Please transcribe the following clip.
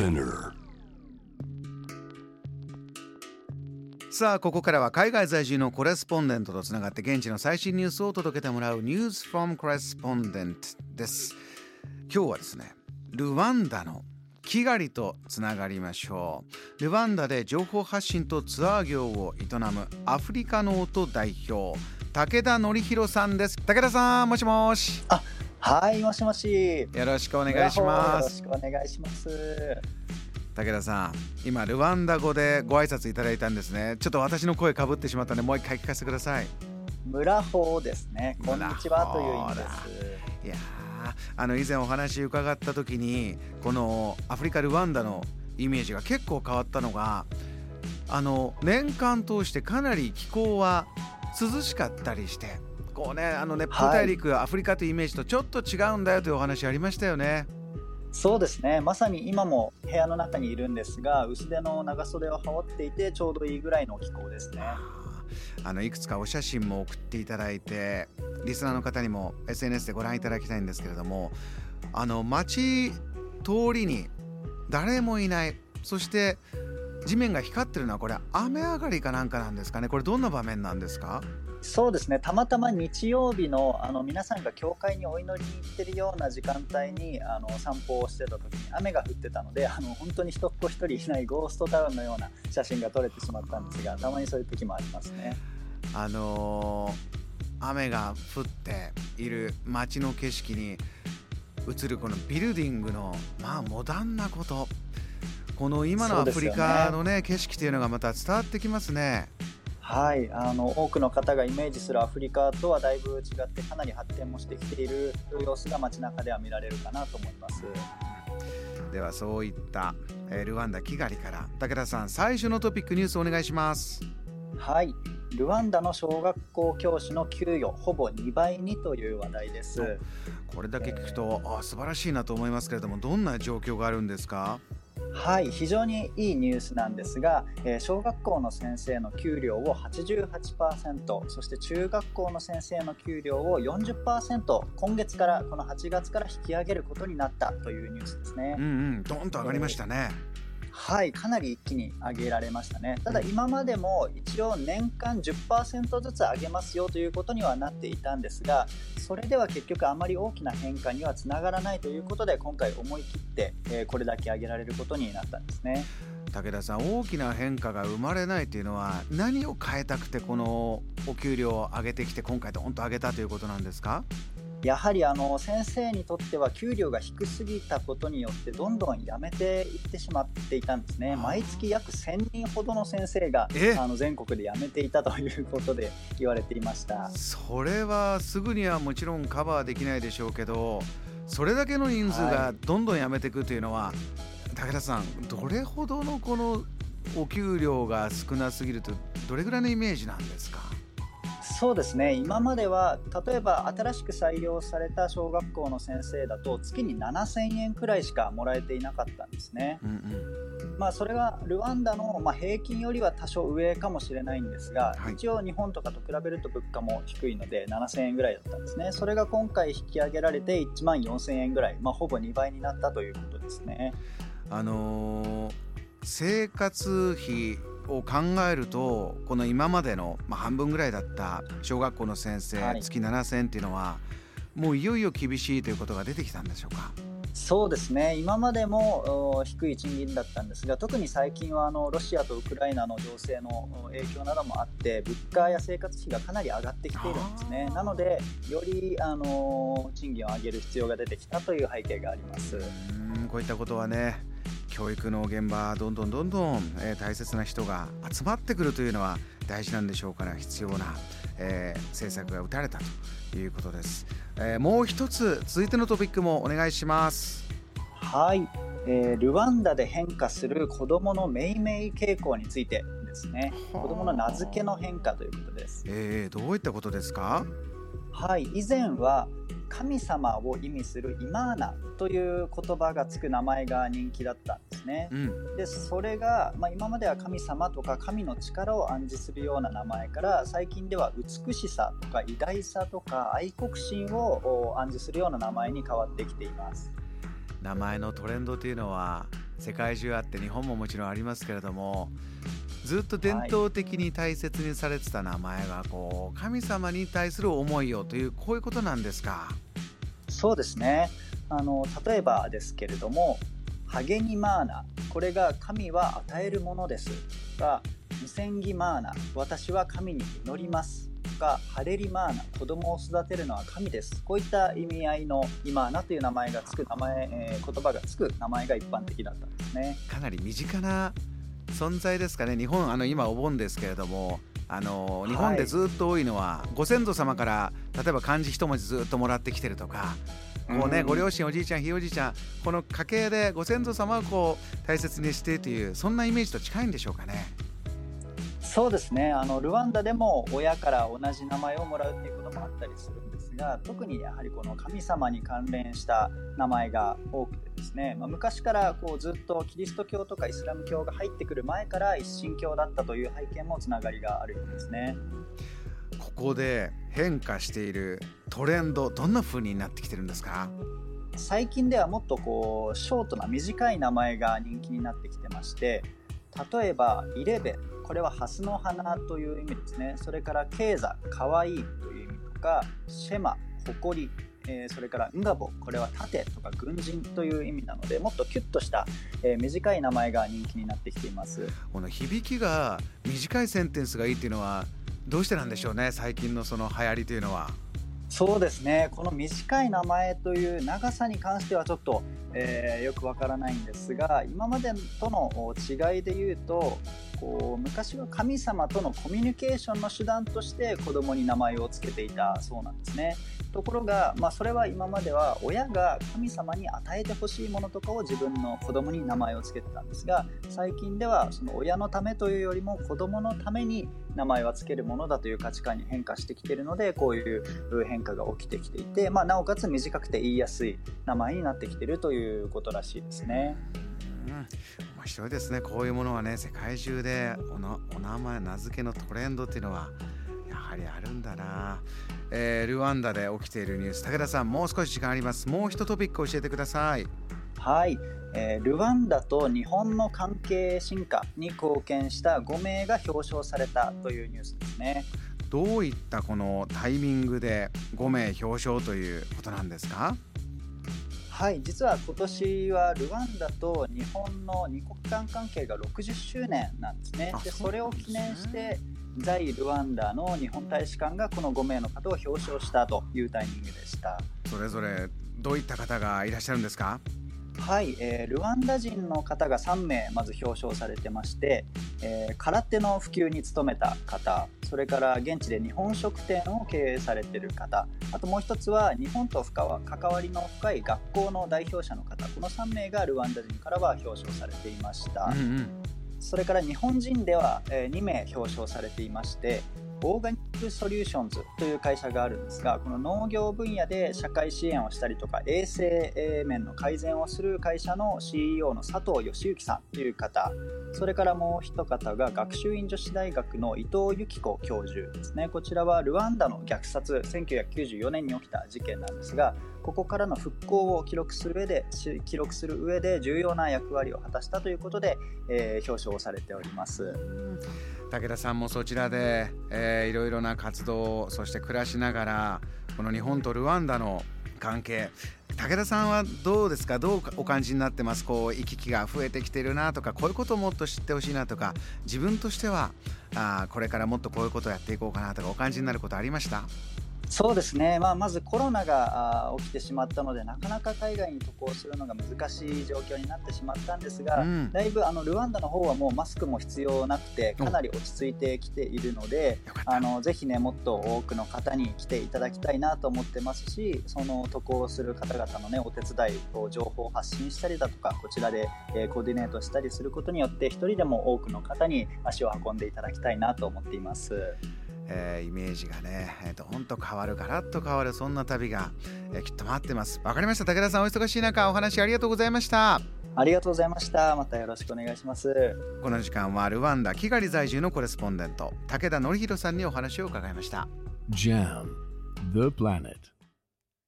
Spinner さあここからは海外在住のコレスポンデントとつながって現地の最新ニュースを届けてもらう News from Correspondent です。今日はですねルワンダのキガリとつながりましょう。ルワンダで情報発信とツアー業を営むアフリカノート代表武田則弘さんです。武田さんもしもし。あはいもしもし。よろしくお願いします。よろしくお願いします武田さん今ルワンダ語でご挨拶いただいたんですね。ちょっと私の声かぶってしまったのでもう一回聞かせてください。村法ですね。こんにちはという意味です。いやあの以前お話伺った時にこのアフリカルワンダのイメージが結構変わったのがあの年間通してかなり気候は涼しかったりしてこうねあの熱風大陸、はい、アフリカというイメージとちょっと違うんだよというお話ありましたよね。そうですね。まさに今も部屋の中にいるんですが薄手の長袖を羽織っていてちょうどいいぐらいの気候ですね。あのいくつかお写真も送っていただいてリスナーの方にも SNS でご覧いただきたいんですけれどもあの街通りに誰もいない。そして地面が光ってるのはこれ雨上がりかなんかなんですかね。これどんな場面なんですか？そうですねたまたま日曜日のあの皆さんが教会にお祈りに行ってるような時間帯にあの散歩をしてた時に雨が降ってたのであの本当に人っ子一人いないゴーストタウンのような写真が撮れてしまったんですがたまにそういう時もありますね。あのー、雨が降っている街の景色に映るこのビルディングのまあモダンなことこの今のアフリカのね、ね、景色というのがまた伝わってきますね。はいあの多くの方がイメージするアフリカとはだいぶ違ってかなり発展もしてきている様子が街中では見られるかなと思います。ではそういった、えー、ルワンダ・キガリから武田さん最初のトピックニュースお願いします。はいルワンダの小学校教師の給与ほぼ2倍にという話題です。これだけ聞くと、えー、あ素晴らしいなと思いますけれどもどんな状況があるんですか？はい非常にいいニュースなんですが、えー、小学校の先生の給料を88%そして中学校の先生の給料を40%今月からこの8月から引き上げることになったというニュースですね。うんうん、どんと上がりましたね。えーはいかなり一気に上げられましたね。ただ今までも一応年間10%ずつ上げますよということにはなっていたんですがそれでは結局あまり大きな変化にはつながらないということで今回思い切って、えこれだけ上げられることになったんですね。武田さん大きな変化が生まれないというのは何を変えたくてこのお給料を上げてきて今回ドンと上げたということなんですか？やはりあの先生にとっては給料が低すぎたことによってどんどん辞めていってしまっていたんですね。毎月約1000人ほどの先生があの全国で辞めていたということで言われていました。それはすぐにはもちろんカバーできないでしょうけどそれだけの人数がどんどん辞めていくというのは、はい、武田さんどれほどのこのお給料が少なすぎるとどれぐらいのイメージなんですか？そうですね今までは例えば新しく採用された小学校の先生だと月に7000円くらいしかもらえていなかったんですね。うんうん、まあ、それがルワンダの、まあ、平均よりは多少上かもしれないんですが、はい、一応日本とかと比べると物価も低いので7000円ぐらいだったんですね。それが今回引き上げられて1万4000円ぐらい、まあ、ほぼ2倍になったということですね。あのー、生活費を考えるとこの今までの、まあ、半分ぐらいだった小学校の先生、はい、月7000円っていうのはもういよいよ厳しいということが出てきたんでしょうか？そうですね。今までも低い賃金だったんですが特に最近はあのロシアとウクライナの情勢の影響などもあって物価や生活費がかなり上がってきているんですね。なのでよりあの賃金を上げる必要が出てきたという背景があります。うんこういったことはね教育の現場どんどんどんどん、えー、大切な人が集まってくるというのは大事なんでしょうから必要な、えー、政策が打たれたということです、えー、もう一つ続いてのトピックもお願いします。はい、えー、ルワンダで変化する子どもの命名傾向についてですね。子どもの名付けの変化ということです、えー、どういったことですか？はい。以前は神様を意味するイマーナという言葉がつく名前が人気だったんですね。うん、でそれが、まあ、今までは神様とか神の力を暗示するような名前から最近では美しさとか偉大さとか愛国心を暗示するような名前に変わってきています。名前のトレンドというのは世界中あって日本ももちろんありますけれどもずっと伝統的に大切にされてた名前がこう神様に対する思いをというこういうことなんですか？そうですね。あの例えばですけれどもハゲニマーナこれが神は与えるものです。がムセンギマーナ私は神に祈ります。かハレリマーナ子供を育てるのは神です。こういった意味合いのイマーナという名前がつく名前、えー、言葉がつく名前が一般的だったんですね。かなり身近な存在ですかね。日本あの今お盆ですけれどもあの日本でずっと多いのは、はい、ご先祖様から例えば漢字一文字ずっともらってきてるとかこうね、ご両親おじいちゃんひいおじいちゃんこの家系でご先祖様をこう大切にしてというそんなイメージと近いんでしょうかね。そうですね。あのルワンダでも親から同じ名前をもらうっていうこともあったりするんですが特にやはりこの神様に関連した名前が多くてですね、まあ、昔からこうずっとキリスト教とかイスラム教が入ってくる前から一神教だったという背景もつながりがあるようですね。ここで変化しているトレンドどんな風になってきてるんですか？最近ではもっとこうショートな短い名前が人気になってきてまして例えばイレベこれはハスの花という意味ですねそれからケーザかわいいという意味とかシェマ誇りえー、それからンガボこれは盾とか軍人という意味なのでもっとキュッとした、えー、短い名前が人気になってきていますこの響きが短いセンテンスがいいっていうのはどうしてなんでしょうね最近のその流行りというのは。そうですねこの短い名前という長さに関してはちょっと、えー、よくわからないんですが今までとの違いで言うとこう昔は神様とのコミュニケーションの手段として子供に名前を付けていたそうなんですね。ところが、まあ、それは今までは親が神様に与えてほしいものとかを自分の子供に名前を付けてたんですが最近ではその親のためというよりも子供のために名前は付けるものだという価値観に変化してきているのでこういう変化が起きてきていて、まあ、なおかつ短くて言いやすい名前になってきているということらしいですね。うん、面白いですねこういうものはね世界中でお名前名付けのトレンドっていうのははりあるんだな、えー、ルワンダで起きているニュース。武田さんもう少し時間あります。もう一トピック教えてください。はい、えー、ルワンダと日本の関係進化に貢献した5名が表彰されたというニュースですね。どういったこのタイミングで5名表彰ということなんですか？はい。実は今年はルワンダと日本の二国間関係が60周年なんですね。でそれを記念して在ルワンダの日本大使館がこの5名の方を表彰したというタイミングでした。それぞれどういった方がいらっしゃるんですか？はい、えー、ルワンダ人の方が3名まず表彰されてまして、えー、空手の普及に努めた方それから現地で日本食店を経営されている方あともう一つは日本と深関わりの深い学校の代表者の方この3名がルワンダ人からは表彰されていました。うんうんそれから日本人では2名表彰されていましてオーガニックソリューションズという会社があるんですがこの農業分野で社会支援をしたりとか衛生面の改善をする会社の CEO の佐藤義行さんという方それからもう一方が学習院女子大学の伊藤由紀子教授ですね。こちらはルワンダの虐殺1994年に起きた事件なんですがここからの復興を記録する上で記録する上で重要な役割を果たしたということで、えー、表彰されております。武田さんもそちらで、えー、いろいろな活動そして暮らしながらこの日本とルワンダの関係武田さんはどうですか？どうお感じになってます？こう行き来が増えてきてるなとかこういうことをもっと知ってほしいなとか自分としてはあこれからもっとこういうことをやっていこうかなとかお感じになることありました？そうですね、まあ、まずコロナが起きてしまったのでなかなか海外に渡航するのが難しい状況になってしまったんですが、うん、だいぶあのルワンダの方はもうマスクも必要なくてかなり落ち着いてきているのであのぜひねもっと多くの方に来ていただきたいなと思ってますしその渡航する方々の、ね、お手伝いを情報を発信したりだとかこちらで、えー、コーディネートしたりすることによって一人でも多くの方に足を運んでいただきたいなと思っています。えー、イメージがね、えー、どんと変わるガラッと変わるそんな旅が、えー、きっと待ってます。わかりました。武田さんお忙しい中お話ありがとうございました。ありがとうございました。またよろしくお願いします。この時間はルワンダキガリ在住のコレスポンデント武田典弘さんにお話を伺いました。JAM The Planet